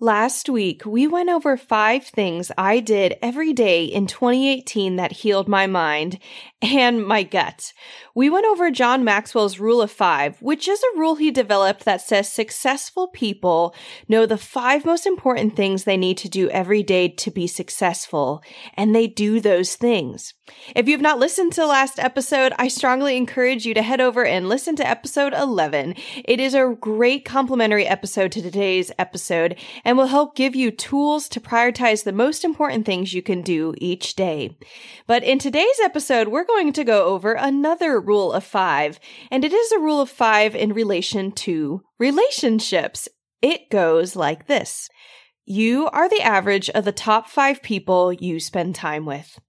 Last week, we went over five things I did every day in 2018 that healed my mind and my gut. We went over John Maxwell's rule of five, which is a rule he developed that says successful people know the five most important things they need to do every day to be successful, and they do those things. If you've not listened to last episode, I strongly encourage you to head over and listen to episode 11. It is a great complementary episode to today's episode and will help give you tools to prioritize the most important things you can do each day. But in today's episode, we're going to go over another rule of five, and it is a rule of five in relation to relationships. It goes like this. You are the average of the top five people you spend time with.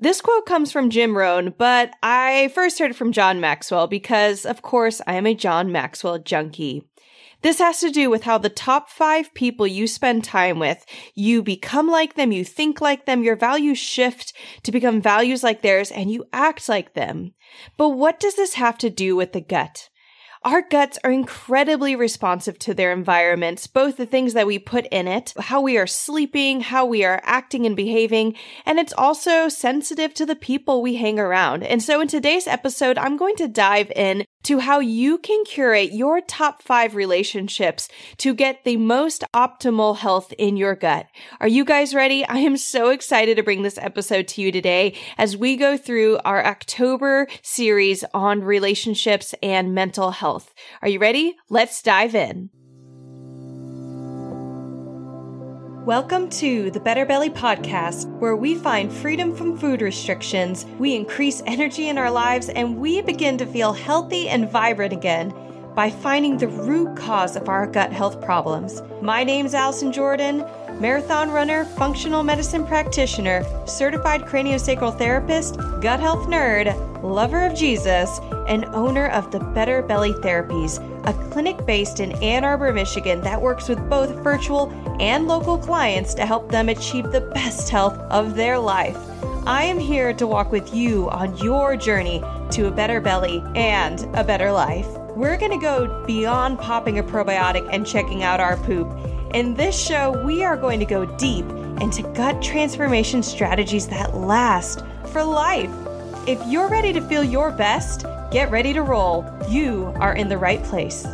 This quote comes from Jim Rohn, but I first heard it from John Maxwell because, of course, I am a John Maxwell junkie. This has to do with how the top five people you spend time with, you become like them, you think like them, your values shift to become values like theirs, and you act like them. But what does this have to do with the gut? Our guts are incredibly responsive to their environments, both the things that we put in it, how we are sleeping, how we are acting and behaving, and it's also sensitive to the people we hang around. And so in today's episode, I'm going to dive in to how you can curate your top five relationships to get the most optimal health in your gut. Are you guys ready? I am so excited to bring this episode to you today as we go through our October series on relationships and mental health. Are you ready? Let's dive in. Welcome to the Better Belly Podcast, where we find freedom from food restrictions, we increase energy in our lives, and we begin to feel healthy and vibrant again by finding the root cause of our gut health problems. My name's Allison Jordan, marathon runner, functional medicine practitioner, certified craniosacral therapist, gut health nerd, lover of Jesus, and owner of the Better Belly Therapies, a clinic based in Ann Arbor, Michigan that works with both virtual and local clients to help them achieve the best health of their life. I am here to walk with you on your journey to a better belly and a better life. We're going to go beyond popping a probiotic and checking out our poop. In this show, we are going to go deep into gut transformation strategies that last for life. If you're ready to feel your best, get ready to roll. You are in the right place.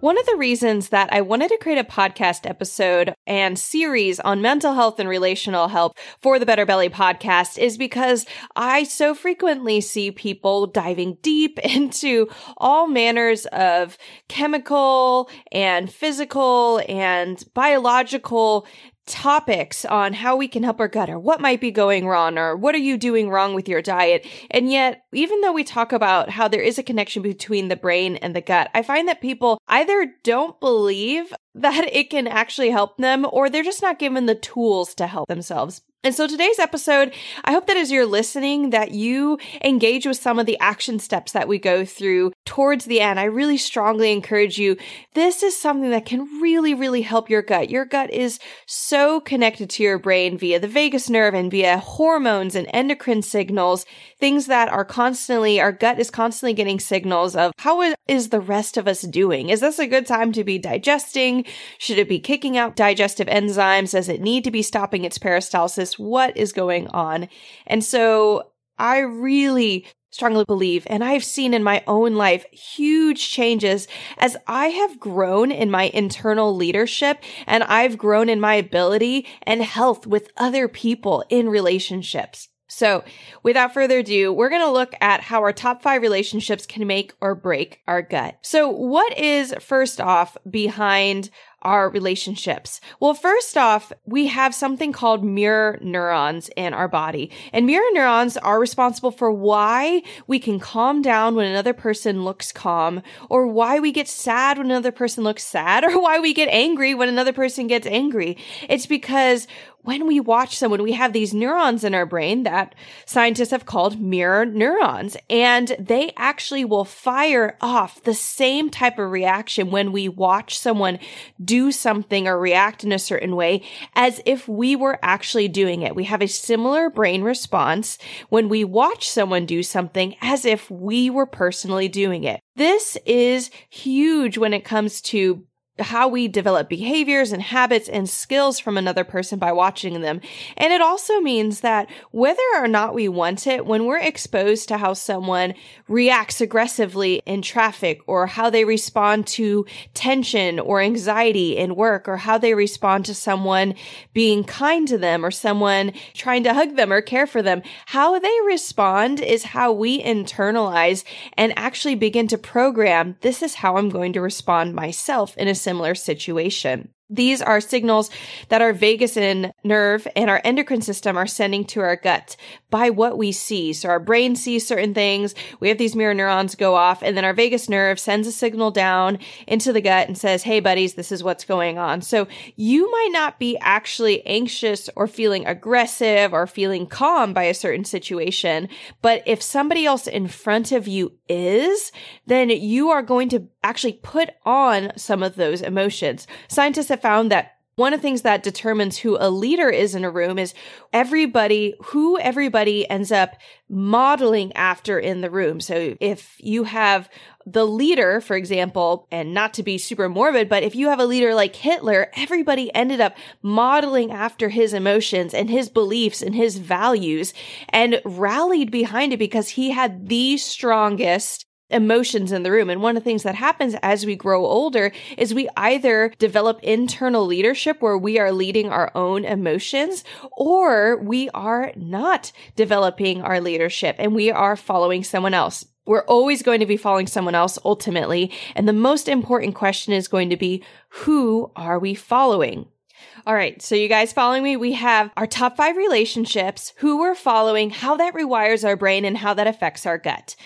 One of the reasons that I wanted to create a podcast episode and series on mental health and relational health for the Better Belly podcast is because I so frequently see people diving deep into all manners of chemical and physical and biological topics on how we can help our gut or what might be going wrong or what are you doing wrong with your diet. And yet, even though we talk about how there is a connection between the brain and the gut, I find that people either don't believe that it can actually help them or they're just not given the tools to help themselves. And so today's episode, I hope that as you're listening, that you engage with some of the action steps that we go through towards the end. I really strongly encourage you. This is something that can really, really help your gut. Your gut is so connected to your brain via the vagus nerve and via hormones and endocrine signals, things that are constantly, our gut is constantly getting signals of how is the rest of us doing? Is this a good time to be digesting? Should it be kicking out digestive enzymes? Does it need to be stopping its peristalsis? What is going on. And so I really strongly believe, and I've seen in my own life huge changes as I have grown in my internal leadership and I've grown in my ability and health with other people in relationships. So, without further ado, we're going to look at how our top five relationships can make or break our gut. So, what is first off behind our relationships? Well, first off, we have something called mirror neurons in our body. And mirror neurons are responsible for why we can calm down when another person looks calm, or why we get sad when another person looks sad, or why we get angry when another person gets angry. It's because when we watch someone, we have these neurons in our brain that scientists have called mirror neurons, and they actually will fire off the same type of reaction when we watch someone do something or react in a certain way as if we were actually doing it. We have a similar brain response when we watch someone do something as if we were personally doing it. This is huge when it comes to how we develop behaviors and habits and skills from another person by watching them. And it also means that whether or not we want it, when we're exposed to how someone reacts aggressively in traffic or how they respond to tension or anxiety in work or how they respond to someone being kind to them or someone trying to hug them or care for them, how they respond is how we internalize and actually begin to program. This is how I'm going to respond myself in a similar situation. These are signals that our vagus and nerve and our endocrine system are sending to our gut by what we see. So our brain sees certain things. We have these mirror neurons go off and then our vagus nerve sends a signal down into the gut and says, Hey buddies, this is what's going on. So you might not be actually anxious or feeling aggressive or feeling calm by a certain situation. But if somebody else in front of you is, then you are going to actually put on some of those emotions. Scientists have found that one of the things that determines who a leader is in a room is everybody, who everybody ends up modeling after in the room. So if you have the leader, for example, and not to be super morbid, but if you have a leader like Hitler, everybody ended up modeling after his emotions and his beliefs and his values and rallied behind it because he had the strongest emotions in the room. And one of the things that happens as we grow older is we either develop internal leadership where we are leading our own emotions or we are not developing our leadership and we are following someone else. We're always going to be following someone else ultimately. And the most important question is going to be, who are we following? All right. So you guys following me? We have our top five relationships, who we're following, how that rewires our brain and how that affects our gut.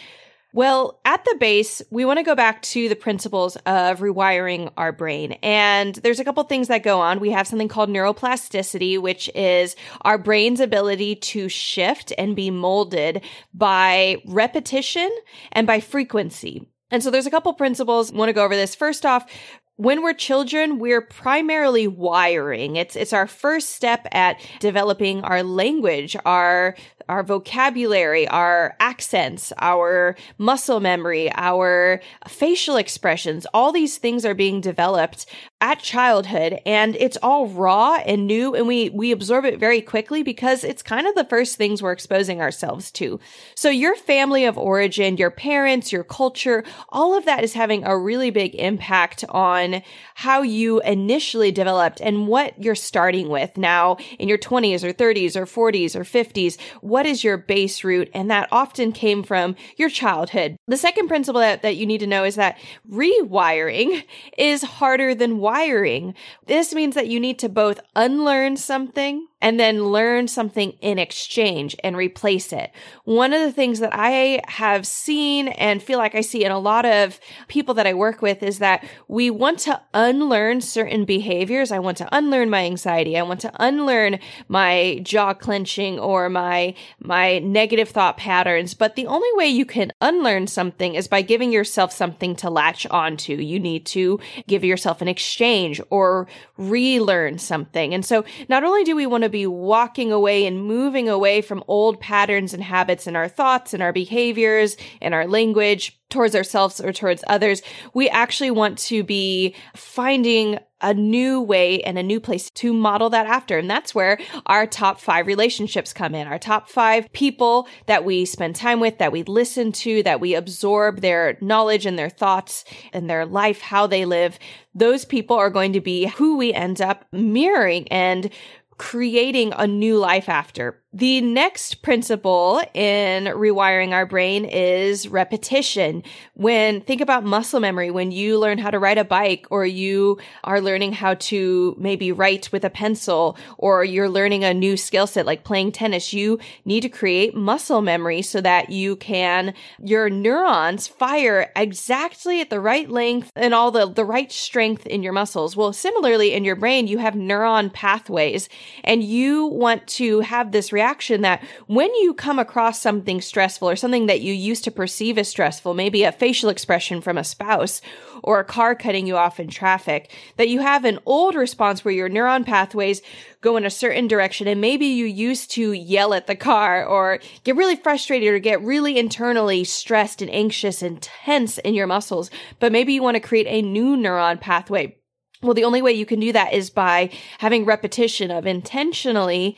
Well, at the base, we want to go back to the principles of rewiring our brain. And there's a couple things that go on. We have something called neuroplasticity, which is our brain's ability to shift and be molded by repetition and by frequency. And so there's a couple principles. I want to go over this. First off, when we're children, we're primarily wiring. It's it's our first step at developing our language, our our vocabulary, our accents, our muscle memory, our facial expressions, all these things are being developed at childhood and it's all raw and new and we we absorb it very quickly because it's kind of the first things we're exposing ourselves to. So your family of origin, your parents, your culture, all of that is having a really big impact on how you initially developed and what you're starting with now in your 20s or 30s or 40s or 50s. What is your base root? And that often came from your childhood. The second principle that, that you need to know is that rewiring is harder than wiring. This means that you need to both unlearn something and then learn something in exchange and replace it. One of the things that I have seen and feel like I see in a lot of people that I work with is that we want to unlearn certain behaviors. I want to unlearn my anxiety. I want to unlearn my jaw clenching or my, my negative thought patterns. But the only way you can unlearn something is by giving yourself something to latch onto. You need to give yourself an exchange or relearn something. And so not only do we want to be walking away and moving away from old patterns and habits in our thoughts and our behaviors and our language towards ourselves or towards others. We actually want to be finding a new way and a new place to model that after. And that's where our top five relationships come in. Our top five people that we spend time with, that we listen to, that we absorb their knowledge and their thoughts and their life, how they live. Those people are going to be who we end up mirroring and creating a new life after. The next principle in rewiring our brain is repetition. When think about muscle memory, when you learn how to ride a bike or you are learning how to maybe write with a pencil or you're learning a new skill set like playing tennis, you need to create muscle memory so that you can, your neurons fire exactly at the right length and all the, the right strength in your muscles. Well, similarly in your brain, you have neuron pathways and you want to have this reality reaction that when you come across something stressful or something that you used to perceive as stressful, maybe a facial expression from a spouse or a car cutting you off in traffic, that you have an old response where your neuron pathways go in a certain direction and maybe you used to yell at the car or get really frustrated or get really internally stressed and anxious and tense in your muscles, but maybe you want to create a new neuron pathway. Well, the only way you can do that is by having repetition of intentionally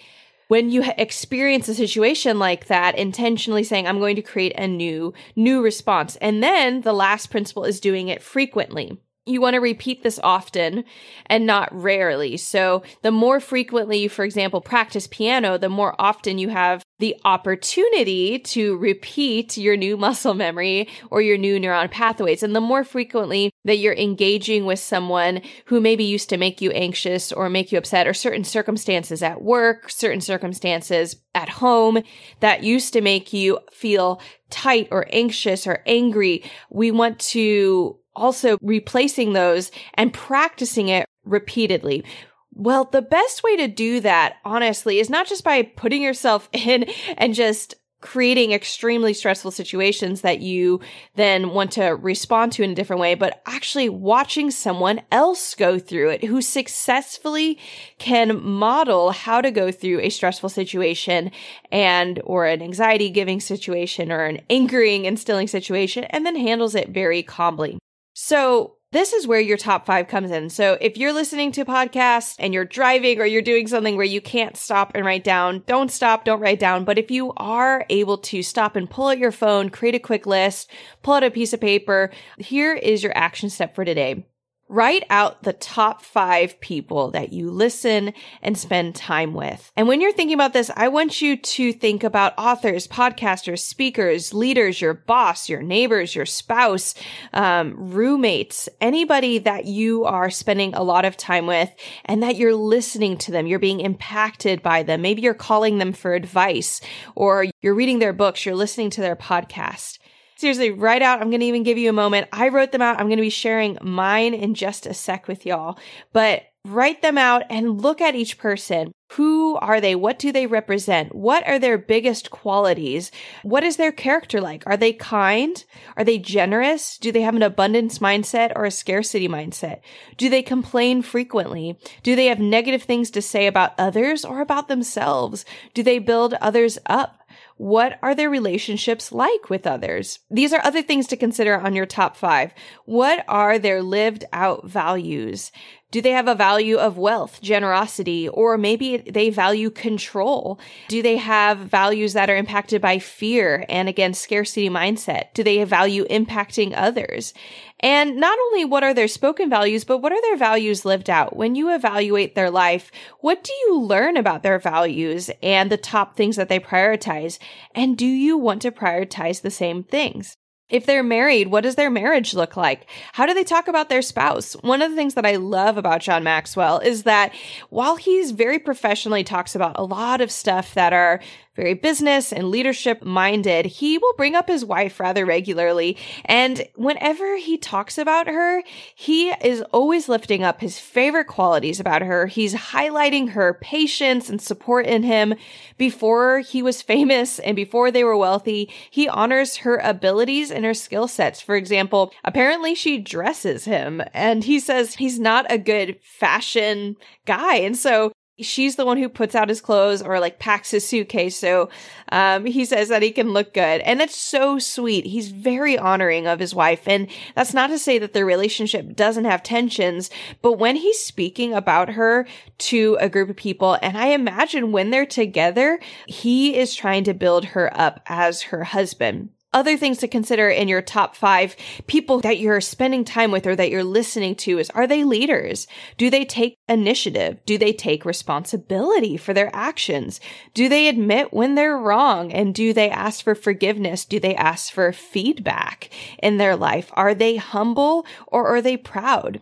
when you experience a situation like that, intentionally saying, I'm going to create a new, new response. And then the last principle is doing it frequently you want to repeat this often and not rarely. So the more frequently you, for example, practice piano, the more often you have the opportunity to repeat your new muscle memory or your new neuron pathways. And the more frequently that you're engaging with someone who maybe used to make you anxious or make you upset or certain circumstances at work, certain circumstances at home that used to make you feel tight or anxious or angry, we want to also replacing those and practicing it repeatedly. Well, the best way to do that, honestly, is not just by putting yourself in and just creating extremely stressful situations that you then want to respond to in a different way, but actually watching someone else go through it who successfully can model how to go through a stressful situation and, or an anxiety giving situation or an angering, instilling situation and then handles it very calmly. So this is where your top five comes in. So if you're listening to podcasts and you're driving or you're doing something where you can't stop and write down, don't stop, don't write down. But if you are able to stop and pull out your phone, create a quick list, pull out a piece of paper, here is your action step for today. Write out the top five people that you listen and spend time with. And when you're thinking about this, I want you to think about authors, podcasters, speakers, leaders, your boss, your neighbors, your spouse, um, roommates, anybody that you are spending a lot of time with and that you're listening to them. You're being impacted by them. Maybe you're calling them for advice or you're reading their books. You're listening to their podcast. Seriously, write out. I'm going to even give you a moment. I wrote them out. I'm going to be sharing mine in just a sec with y'all, but write them out and look at each person. Who are they? What do they represent? What are their biggest qualities? What is their character like? Are they kind? Are they generous? Do they have an abundance mindset or a scarcity mindset? Do they complain frequently? Do they have negative things to say about others or about themselves? Do they build others up? What are their relationships like with others? These are other things to consider on your top five. What are their lived out values? Do they have a value of wealth, generosity, or maybe they value control? Do they have values that are impacted by fear and again, scarcity mindset? Do they value impacting others? And not only what are their spoken values, but what are their values lived out? When you evaluate their life, what do you learn about their values and the top things that they prioritize? And do you want to prioritize the same things? If they're married, what does their marriage look like? How do they talk about their spouse? One of the things that I love about John Maxwell is that while he's very professionally talks about a lot of stuff that are very business and leadership minded, he will bring up his wife rather regularly. And whenever he talks about her, he is always lifting up his favorite qualities about her. He's highlighting her patience and support in him. Before he was famous and before they were wealthy, he honors her abilities and her skill sets. For example, apparently she dresses him and he says he's not a good fashion guy. And so she's the one who puts out his clothes or like packs his suitcase. So um, he says that he can look good. And it's so sweet. He's very honoring of his wife. And that's not to say that their relationship doesn't have tensions, but when he's speaking about her to a group of people, and I imagine when they're together, he is trying to build her up as her husband other things to consider in your top five people that you're spending time with or that you're listening to is are they leaders? Do they take initiative? Do they take responsibility for their actions? Do they admit when they're wrong? And do they ask for forgiveness? Do they ask for feedback in their life? Are they humble or are they proud?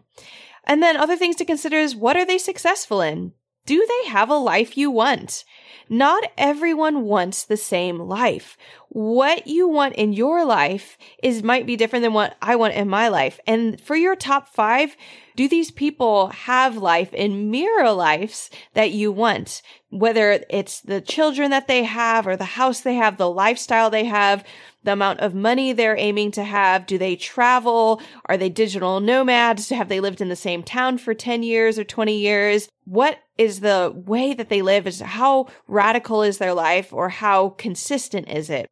And then other things to consider is what are they successful in? Do they have a life you want? Not everyone wants the same life. What you want in your life is might be different than what I want in my life. And for your top five, do these people have life in mirror lives that you want? Whether it's the children that they have or the house they have, the lifestyle they have, the amount of money they're aiming to have. Do they travel? Are they digital nomads? Have they lived in the same town for 10 years or 20 years? What is the way that they live? Is how radical is their life or how consistent is it?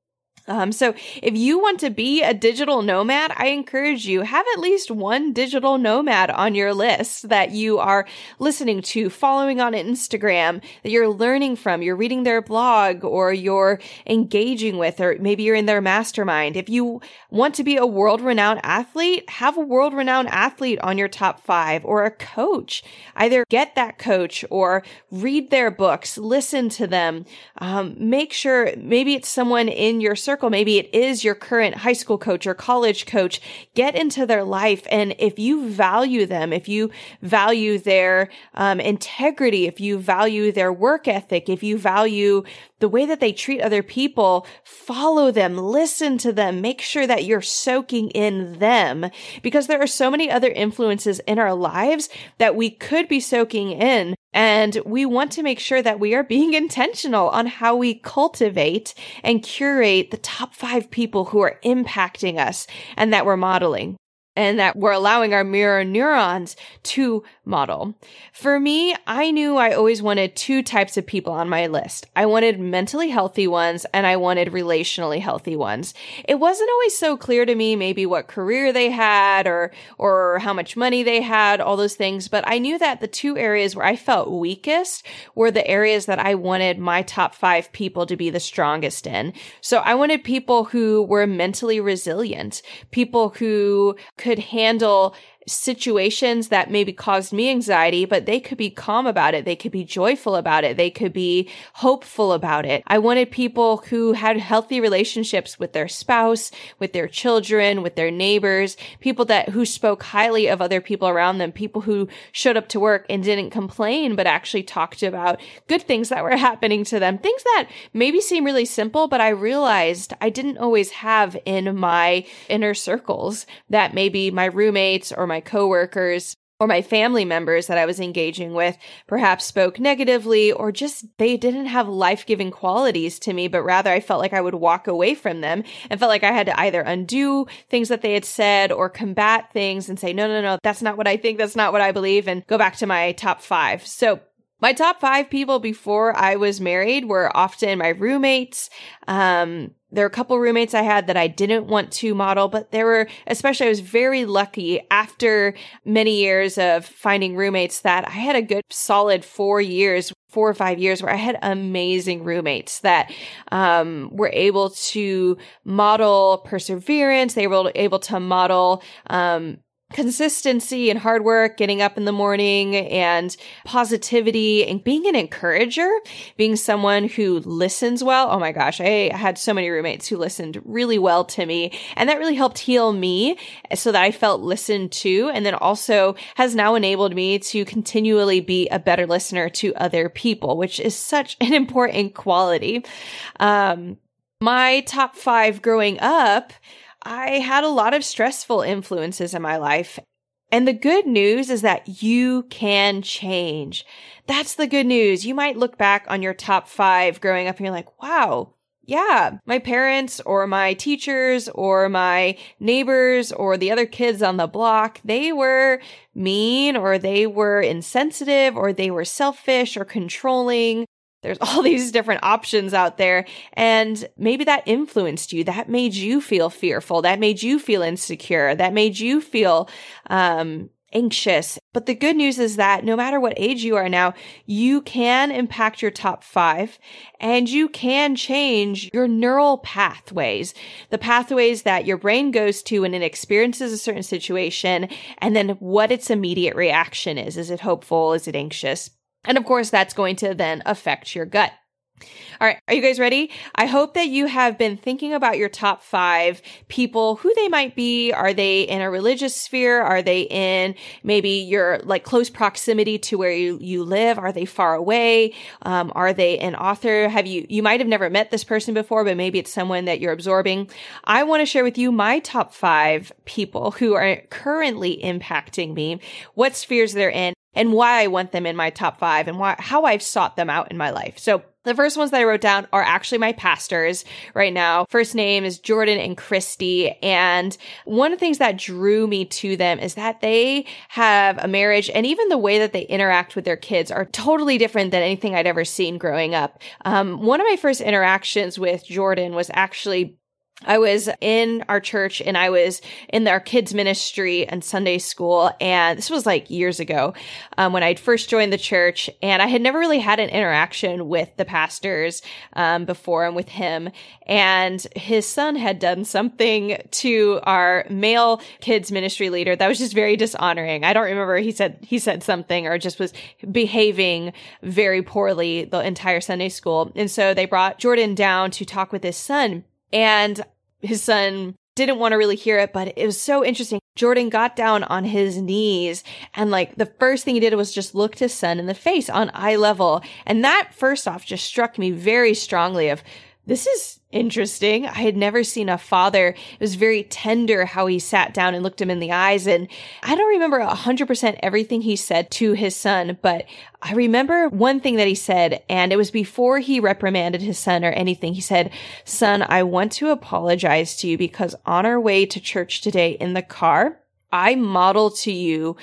Um, so if you want to be a digital nomad, I encourage you have at least one digital nomad on your list that you are listening to, following on Instagram, that you're learning from, you're reading their blog or you're engaging with, or maybe you're in their mastermind. If you want to be a world renowned athlete, have a world renowned athlete on your top five or a coach. Either get that coach or read their books, listen to them. Um, make sure maybe it's someone in your circle circle. Maybe it is your current high school coach or college coach. Get into their life. And if you value them, if you value their um, integrity, if you value their work ethic, if you value the way that they treat other people, follow them, listen to them, make sure that you're soaking in them because there are so many other influences in our lives that we could be soaking in. And we want to make sure that we are being intentional on how we cultivate and curate the top five people who are impacting us and that we're modeling and that we're allowing our mirror neurons to model. For me, I knew I always wanted two types of people on my list. I wanted mentally healthy ones and I wanted relationally healthy ones. It wasn't always so clear to me maybe what career they had or or how much money they had, all those things, but I knew that the two areas where I felt weakest were the areas that I wanted my top 5 people to be the strongest in. So I wanted people who were mentally resilient, people who could handle situations that maybe caused me anxiety, but they could be calm about it. They could be joyful about it. They could be hopeful about it. I wanted people who had healthy relationships with their spouse, with their children, with their neighbors, people that who spoke highly of other people around them, people who showed up to work and didn't complain, but actually talked about good things that were happening to them. Things that maybe seem really simple, but I realized I didn't always have in my inner circles that maybe my roommates or my coworkers or my family members that I was engaging with perhaps spoke negatively or just they didn't have life giving qualities to me, but rather I felt like I would walk away from them and felt like I had to either undo things that they had said or combat things and say, no, no, no, that's not what I think. That's not what I believe and go back to my top five. So my top five people before I was married were often my roommates, um, there are a couple roommates I had that I didn't want to model, but there were, especially I was very lucky after many years of finding roommates that I had a good solid four years, four or five years where I had amazing roommates that, um, were able to model perseverance. They were able to model, um, consistency and hard work, getting up in the morning and positivity and being an encourager, being someone who listens well. Oh my gosh, I had so many roommates who listened really well to me and that really helped heal me so that I felt listened to and then also has now enabled me to continually be a better listener to other people, which is such an important quality. Um, my top five growing up I had a lot of stressful influences in my life. And the good news is that you can change. That's the good news. You might look back on your top five growing up and you're like, wow, yeah, my parents or my teachers or my neighbors or the other kids on the block, they were mean or they were insensitive or they were selfish or controlling there's all these different options out there. And maybe that influenced you. That made you feel fearful. That made you feel insecure. That made you feel, um, anxious. But the good news is that no matter what age you are now, you can impact your top five and you can change your neural pathways, the pathways that your brain goes to when it experiences a certain situation and then what its immediate reaction is. Is it hopeful? Is it anxious? And of course, that's going to then affect your gut. All right. Are you guys ready? I hope that you have been thinking about your top five people, who they might be. Are they in a religious sphere? Are they in maybe your like close proximity to where you, you live? Are they far away? Um, are they an author? Have you, you might have never met this person before, but maybe it's someone that you're absorbing. I want to share with you my top five people who are currently impacting me, what spheres they're in, and why I want them in my top five and why, how I've sought them out in my life. So the first ones that I wrote down are actually my pastors right now. First name is Jordan and Christy. And one of the things that drew me to them is that they have a marriage and even the way that they interact with their kids are totally different than anything I'd ever seen growing up. Um, one of my first interactions with Jordan was actually I was in our church and I was in our kids ministry and Sunday school. And this was like years ago um, when I'd first joined the church and I had never really had an interaction with the pastors um, before and with him. And his son had done something to our male kids ministry leader that was just very dishonoring. I don't remember he said, he said something or just was behaving very poorly the entire Sunday school. And so they brought Jordan down to talk with his son. And his son didn't want to really hear it, but it was so interesting. Jordan got down on his knees and like the first thing he did was just look his son in the face on eye level. And that first off just struck me very strongly of this is interesting. I had never seen a father. It was very tender how he sat down and looked him in the eyes. And I don't remember 100% everything he said to his son, but I remember one thing that he said, and it was before he reprimanded his son or anything. He said, Son, I want to apologize to you because on our way to church today in the car, I model to you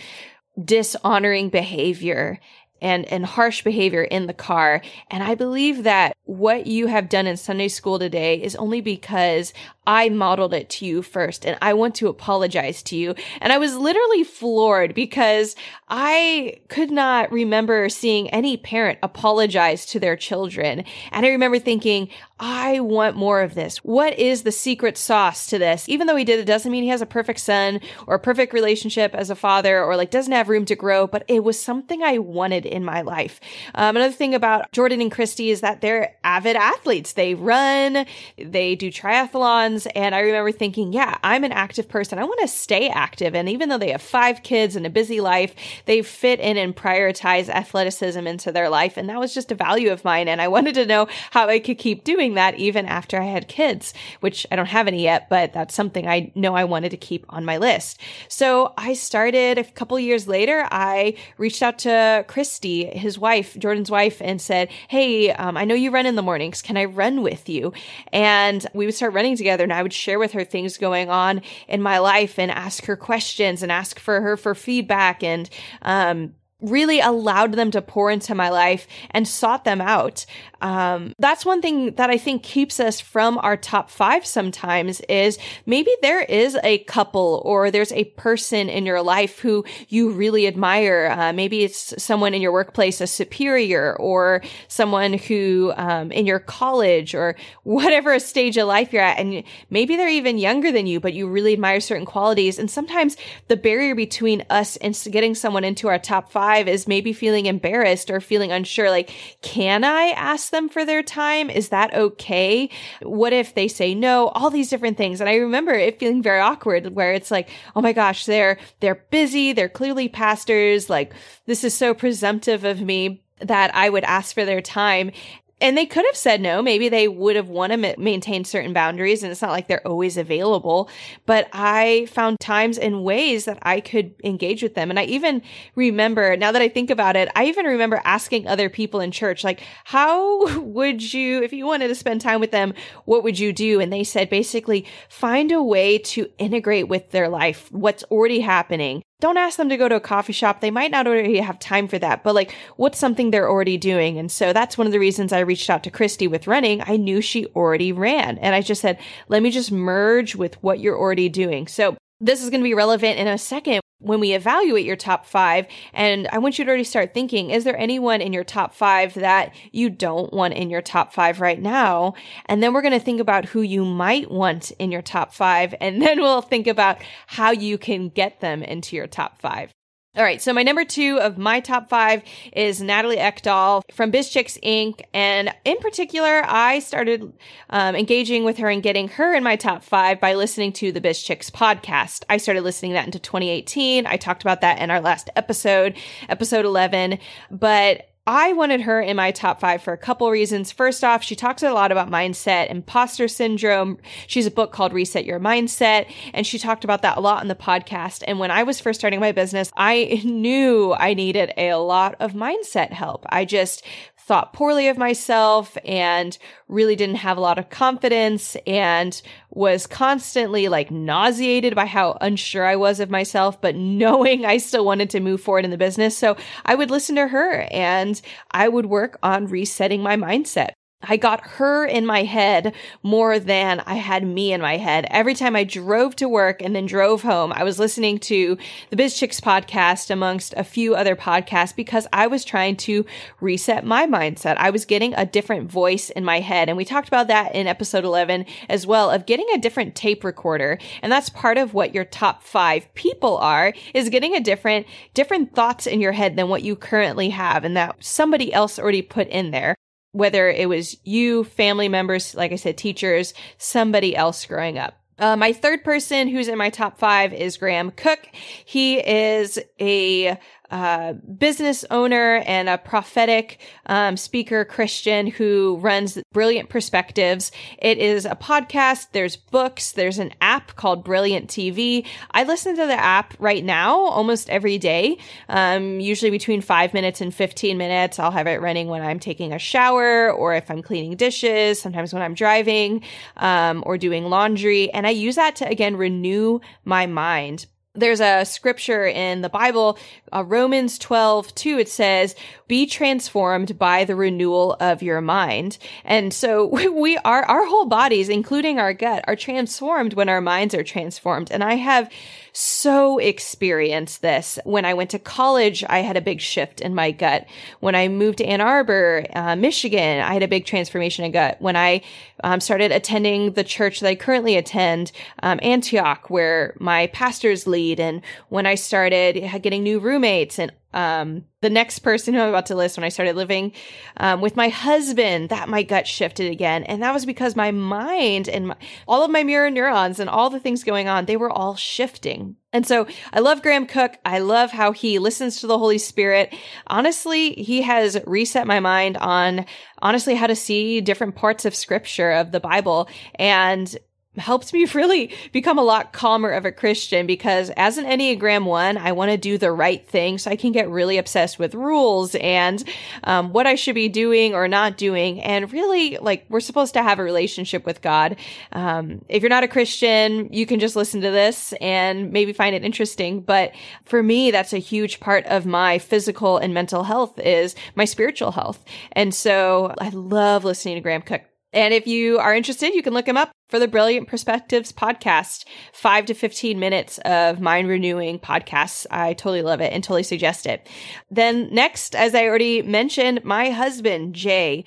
dishonoring behavior and, and harsh behavior in the car. And I believe that what you have done in Sunday school today is only because I modeled it to you first and I want to apologize to you. And I was literally floored because I could not remember seeing any parent apologize to their children. And I remember thinking, I want more of this. What is the secret sauce to this? Even though he did it doesn't mean he has a perfect son or a perfect relationship as a father or like doesn't have room to grow, but it was something I wanted in my life. Um, another thing about Jordan and Christy is that they're avid athletes. They run, they do triathlons. And I remember thinking, yeah, I'm an active person. I want to stay active. And even though they have five kids and a busy life, they fit in and prioritize athleticism into their life. And that was just a value of mine. And I wanted to know how I could keep doing that even after I had kids, which I don't have any yet, but that's something I know I wanted to keep on my list. So I started a couple years later, I reached out to Christy, his wife, Jordan's wife, and said, Hey, um, I know you run in the mornings. Can I run with you? And we would start running together and I would share with her things going on in my life and ask her questions and ask for her for feedback and, um, really allowed them to pour into my life and sought them out. Um, that's one thing that I think keeps us from our top five sometimes is maybe there is a couple or there's a person in your life who you really admire. Uh, maybe it's someone in your workplace, a superior or someone who, um, in your college or whatever stage of life you're at. And maybe they're even younger than you, but you really admire certain qualities. And sometimes the barrier between us and getting someone into our top five five is maybe feeling embarrassed or feeling unsure. Like, can I ask them for their time? Is that okay? What if they say no? All these different things. And I remember it feeling very awkward where it's like, oh my gosh, they're, they're busy. They're clearly pastors. Like, this is so presumptive of me that I would ask for their time. And they could have said no. Maybe they would have want to maintain certain boundaries and it's not like they're always available. But I found times and ways that I could engage with them. And I even remember, now that I think about it, I even remember asking other people in church, like, how would you, if you wanted to spend time with them, what would you do? And they said basically find a way to integrate with their life, what's already happening don't ask them to go to a coffee shop. They might not already have time for that, but like, what's something they're already doing? And so that's one of the reasons I reached out to Christy with running. I knew she already ran. And I just said, let me just merge with what you're already doing. So this is going to be relevant in a second when we evaluate your top five. And I want you to already start thinking, is there anyone in your top five that you don't want in your top five right now? And then we're going to think about who you might want in your top five. And then we'll think about how you can get them into your top five. All right, so my number two of my top five is Natalie Eckdahl from Biz Chix Inc. And in particular, I started um, engaging with her and getting her in my top five by listening to the Biz Chix podcast. I started listening that into 2018. I talked about that in our last episode, episode 11. But I wanted her in my top five for a couple reasons. First off, she talks a lot about mindset, imposter syndrome. She's a book called Reset Your Mindset, and she talked about that a lot in the podcast. And when I was first starting my business, I knew I needed a lot of mindset help. I just thought poorly of myself and really didn't have a lot of confidence and was constantly like nauseated by how unsure I was of myself, but knowing I still wanted to move forward in the business. So I would listen to her and I would work on resetting my mindset. I got her in my head more than I had me in my head. Every time I drove to work and then drove home, I was listening to the Biz Chix podcast amongst a few other podcasts because I was trying to reset my mindset. I was getting a different voice in my head. And we talked about that in episode 11 as well of getting a different tape recorder. And that's part of what your top five people are is getting a different, different thoughts in your head than what you currently have and that somebody else already put in there whether it was you, family members, like I said, teachers, somebody else growing up. Uh, my third person who's in my top five is Graham Cooke. He is a uh, business owner and a prophetic um, speaker Christian who runs Brilliant Perspectives. It is a podcast. There's books. There's an app called Brilliant TV. I listen to the app right now almost every day, um, usually between five minutes and 15 minutes. I'll have it running when I'm taking a shower or if I'm cleaning dishes, sometimes when I'm driving um, or doing laundry. And I use that to, again, renew my mind there's a scripture in the Bible, uh, Romans 12, 2, it says, be transformed by the renewal of your mind. And so we are, our whole bodies, including our gut, are transformed when our minds are transformed. And I have so experienced this. When I went to college, I had a big shift in my gut. When I moved to Ann Arbor, uh, Michigan, I had a big transformation in gut. When I um, started attending the church that I currently attend, um, Antioch, where my pastors lead, and when I started getting new roommates and um, the next person who I'm about to list when I started living um, with my husband, that my gut shifted again. And that was because my mind and my, all of my mirror neurons and all the things going on, they were all shifting. And so I love Graham Cooke. I love how he listens to the Holy Spirit. Honestly, he has reset my mind on honestly how to see different parts of scripture of the Bible. And helped me really become a lot calmer of a Christian because as an Enneagram one, I want to do the right thing. So I can get really obsessed with rules and um, what I should be doing or not doing. And really, like, we're supposed to have a relationship with God. Um, if you're not a Christian, you can just listen to this and maybe find it interesting. But for me, that's a huge part of my physical and mental health is my spiritual health. And so I love listening to Graham Cooke. And if you are interested, you can look him up for the Brilliant Perspectives podcast, five to 15 minutes of mind renewing podcasts. I totally love it and totally suggest it. Then next, as I already mentioned, my husband, Jay,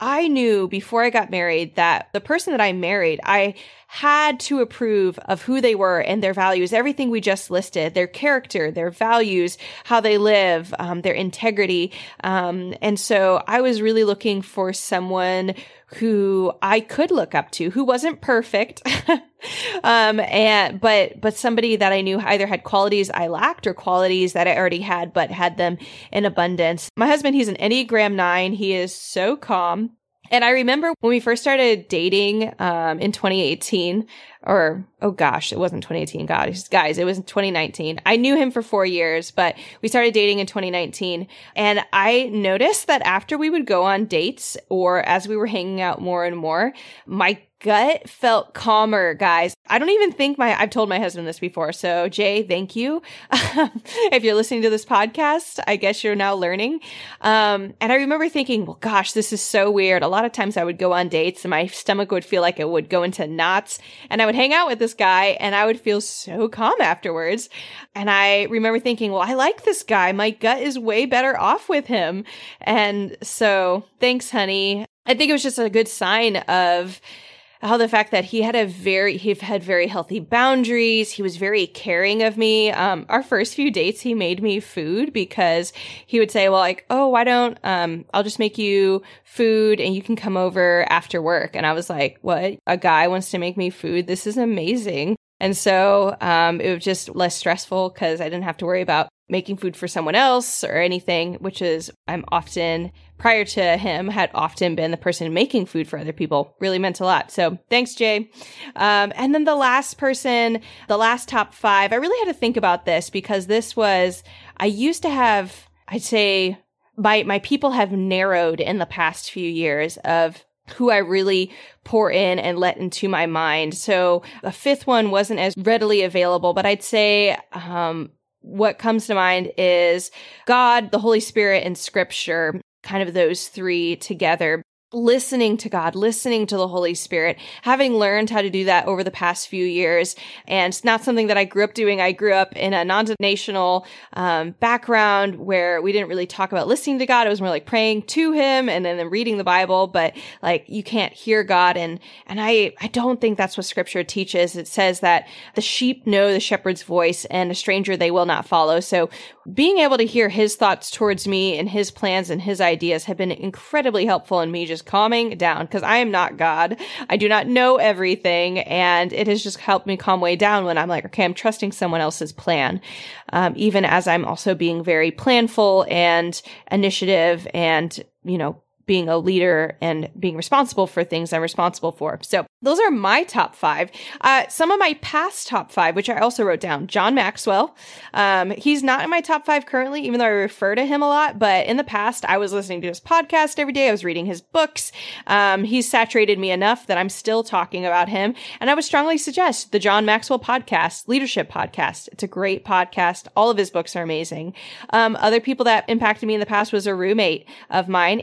I knew before I got married that the person that I married, I had to approve of who they were and their values, everything we just listed, their character, their values, how they live, um, their integrity. Um, and so I was really looking for someone who I could look up to, who wasn't perfect. um, and, but, but somebody that I knew either had qualities I lacked or qualities that I already had, but had them in abundance. My husband, he's an Enneagram nine. He is so calm. And I remember when we first started dating um, in 2018, or oh gosh, it wasn't 2018. God, guys, it was 2019. I knew him for four years, but we started dating in 2019. And I noticed that after we would go on dates or as we were hanging out more and more, my gut felt calmer, guys. I don't even think my, I've told my husband this before. So Jay, thank you. if you're listening to this podcast, I guess you're now learning. Um, and I remember thinking, well, gosh, this is so weird. A lot of times I would go on dates and my stomach would feel like it would go into knots and I would hang out with this guy and I would feel so calm afterwards. And I remember thinking, well, I like this guy. My gut is way better off with him. And so thanks, honey. I think it was just a good sign of, how the fact that he had a very, he had very healthy boundaries. He was very caring of me. Um, our first few dates, he made me food because he would say, well, like, oh, why don't, um, I'll just make you food and you can come over after work. And I was like, what? A guy wants to make me food? This is amazing. And so um, it was just less stressful because I didn't have to worry about making food for someone else or anything, which is I'm often prior to him had often been the person making food for other people. Really meant a lot. So thanks, Jay. Um, and then the last person, the last top five, I really had to think about this because this was I used to have, I'd say my my people have narrowed in the past few years of who I really pour in and let into my mind. So the fifth one wasn't as readily available, but I'd say, um, what comes to mind is God, the Holy Spirit, and scripture, kind of those three together listening to God, listening to the Holy Spirit, having learned how to do that over the past few years. And it's not something that I grew up doing. I grew up in a non-denominational um, background where we didn't really talk about listening to God. It was more like praying to him and then reading the Bible, but like you can't hear God. And, and I, I don't think that's what scripture teaches. It says that the sheep know the shepherd's voice and a stranger they will not follow. So being able to hear his thoughts towards me and his plans and his ideas have been incredibly helpful in me just calming down because I am not God. I do not know everything. And it has just helped me calm way down when I'm like, okay, I'm trusting someone else's plan. Um, even as I'm also being very planful and initiative and, you know, being a leader and being responsible for things I'm responsible for. So those are my top five. Uh, some of my past top five, which I also wrote down, John Maxwell. Um, he's not in my top five currently, even though I refer to him a lot. But in the past, I was listening to his podcast every day. I was reading his books. Um, he's saturated me enough that I'm still talking about him. And I would strongly suggest the John Maxwell podcast, leadership podcast. It's a great podcast. All of his books are amazing. Um, other people that impacted me in the past was a roommate of mine,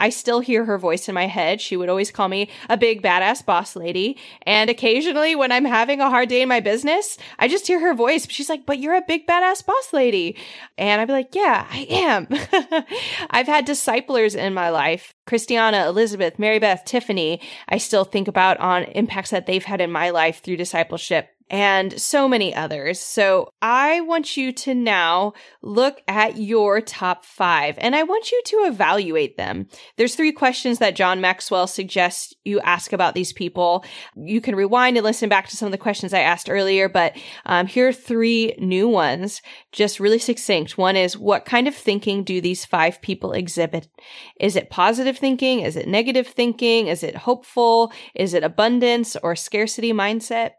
I still hear her voice in my head. She would always call me a big badass boss lady. And occasionally when I'm having a hard day in my business, I just hear her voice. She's like, but you're a big badass boss lady. And I'd be like, yeah, I am. I've had disciplers in my life. Christiana, Elizabeth, Mary Beth, Tiffany, I still think about on impacts that they've had in my life through discipleship and so many others. So I want you to now look at your top five and I want you to evaluate them. There's three questions that John Maxwell suggests you ask about these people. You can rewind and listen back to some of the questions I asked earlier, but um, here are three new ones, just really succinct. One is what kind of thinking do these five people exhibit? Is it positive thinking? Is it negative thinking? Is it hopeful? Is it abundance or scarcity mindset?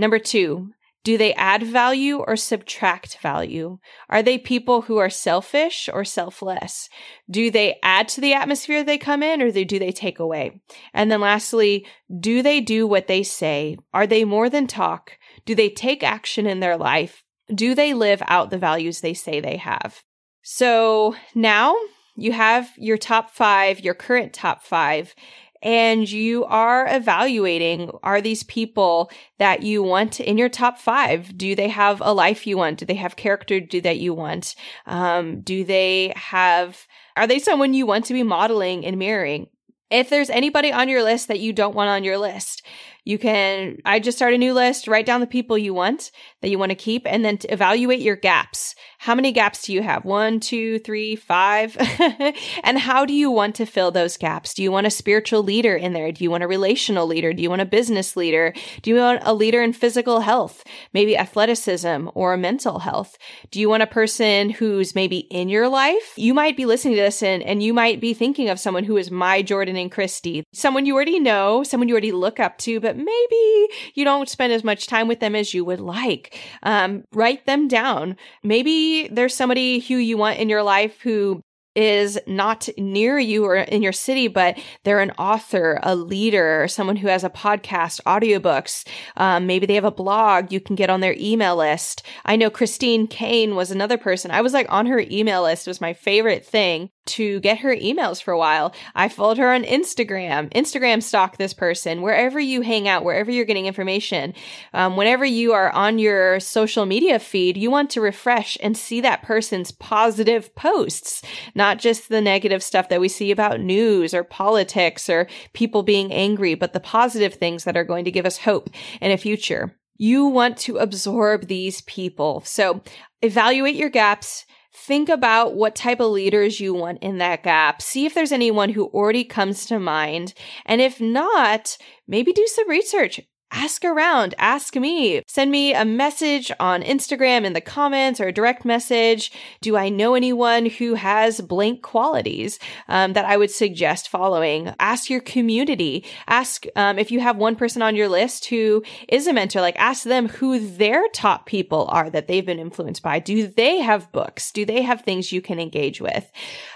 Number two, do they add value or subtract value? Are they people who are selfish or selfless? Do they add to the atmosphere they come in or do they take away? And then lastly, do they do what they say? Are they more than talk? Do they take action in their life? Do they live out the values they say they have? So now you have your top five, your current top five, and you are evaluating are these people that you want in your top five? Do they have a life you want? Do they have character do that you want? Um, do they have are they someone you want to be modeling and mirroring? If there's anybody on your list that you don't want on your list you can, I just start a new list, write down the people you want that you want to keep, and then evaluate your gaps. How many gaps do you have? One, two, three, five. and how do you want to fill those gaps? Do you want a spiritual leader in there? Do you want a relational leader? Do you want a business leader? Do you want a leader in physical health? Maybe athleticism or mental health? Do you want a person who's maybe in your life? You might be listening to this and, and you might be thinking of someone who is my Jordan and Christy, someone you already know, someone you already look up to, but but maybe you don't spend as much time with them as you would like. Um, write them down. Maybe there's somebody who you want in your life who is not near you or in your city, but they're an author, a leader, someone who has a podcast, audiobooks. Um, maybe they have a blog you can get on their email list. I know Christine Kane was another person. I was like on her email list. Was my favorite thing. To get her emails for a while. I followed her on Instagram. Instagram stalk this person wherever you hang out, wherever you're getting information. Um, whenever you are on your social media feed, you want to refresh and see that person's positive posts, not just the negative stuff that we see about news or politics or people being angry, but the positive things that are going to give us hope in a future. You want to absorb these people. So evaluate your gaps Think about what type of leaders you want in that gap. See if there's anyone who already comes to mind. And if not, maybe do some research ask around, ask me, send me a message on Instagram in the comments or a direct message. Do I know anyone who has blank qualities um, that I would suggest following? Ask your community. Ask um, if you have one person on your list who is a mentor, like ask them who their top people are that they've been influenced by. Do they have books? Do they have things you can engage with?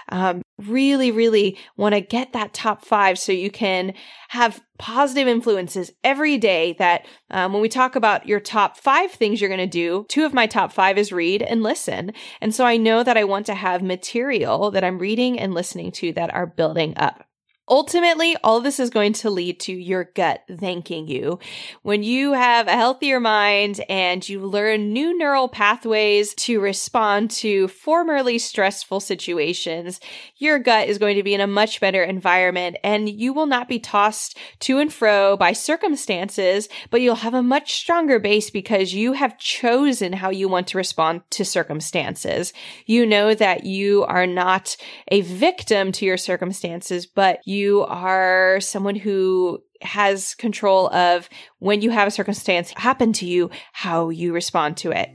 Um, really, really want to get that top five so you can have positive influences every day that um, when we talk about your top five things you're going to do, two of my top five is read and listen. And so I know that I want to have material that I'm reading and listening to that are building up. Ultimately, all this is going to lead to your gut thanking you. When you have a healthier mind and you learn new neural pathways to respond to formerly stressful situations, your gut is going to be in a much better environment and you will not be tossed to and fro by circumstances, but you'll have a much stronger base because you have chosen how you want to respond to circumstances. You know that you are not a victim to your circumstances, but you you are someone who has control of when you have a circumstance happen to you, how you respond to it.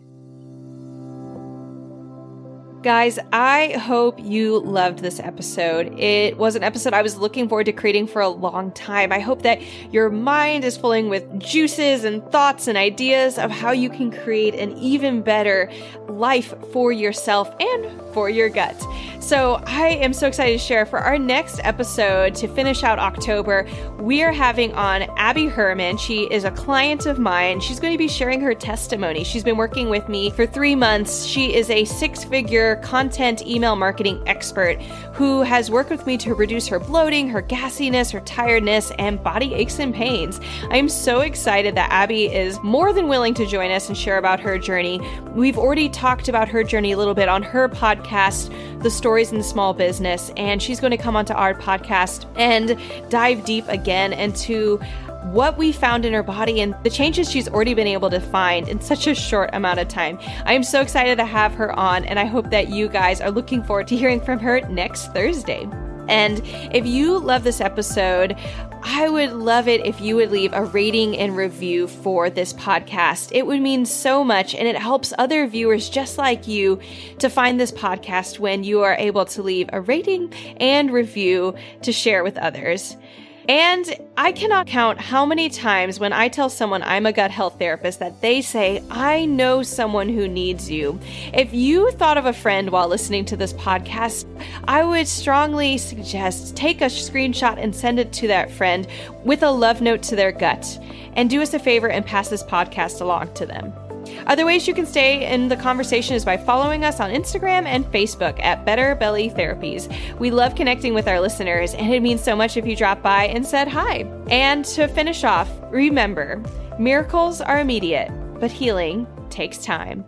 Guys, I hope you loved this episode. It was an episode I was looking forward to creating for a long time. I hope that your mind is filling with juices and thoughts and ideas of how you can create an even better life for yourself and for your gut. So, I am so excited to share for our next episode to finish out October. We are having on Abby Herman. She is a client of mine. She's going to be sharing her testimony. She's been working with me for three months. She is a six figure content email marketing expert who has worked with me to reduce her bloating, her gassiness, her tiredness, and body aches and pains. I'm so excited that Abby is more than willing to join us and share about her journey. We've already talked about her journey a little bit on her podcast, The Stories in Small Business, and she's going to come onto our podcast and dive deep again into what we found in her body and the changes she's already been able to find in such a short amount of time. I am so excited to have her on, and I hope that you guys are looking forward to hearing from her next Thursday. And if you love this episode, I would love it if you would leave a rating and review for this podcast. It would mean so much and it helps other viewers just like you to find this podcast when you are able to leave a rating and review to share with others. And I cannot count how many times when I tell someone I'm a gut health therapist that they say, I know someone who needs you. If you thought of a friend while listening to this podcast, I would strongly suggest take a screenshot and send it to that friend with a love note to their gut. And do us a favor and pass this podcast along to them. Other ways you can stay in the conversation is by following us on Instagram and Facebook at Better Belly Therapies. We love connecting with our listeners, and it means so much if you drop by and said hi. And to finish off, remember miracles are immediate, but healing takes time.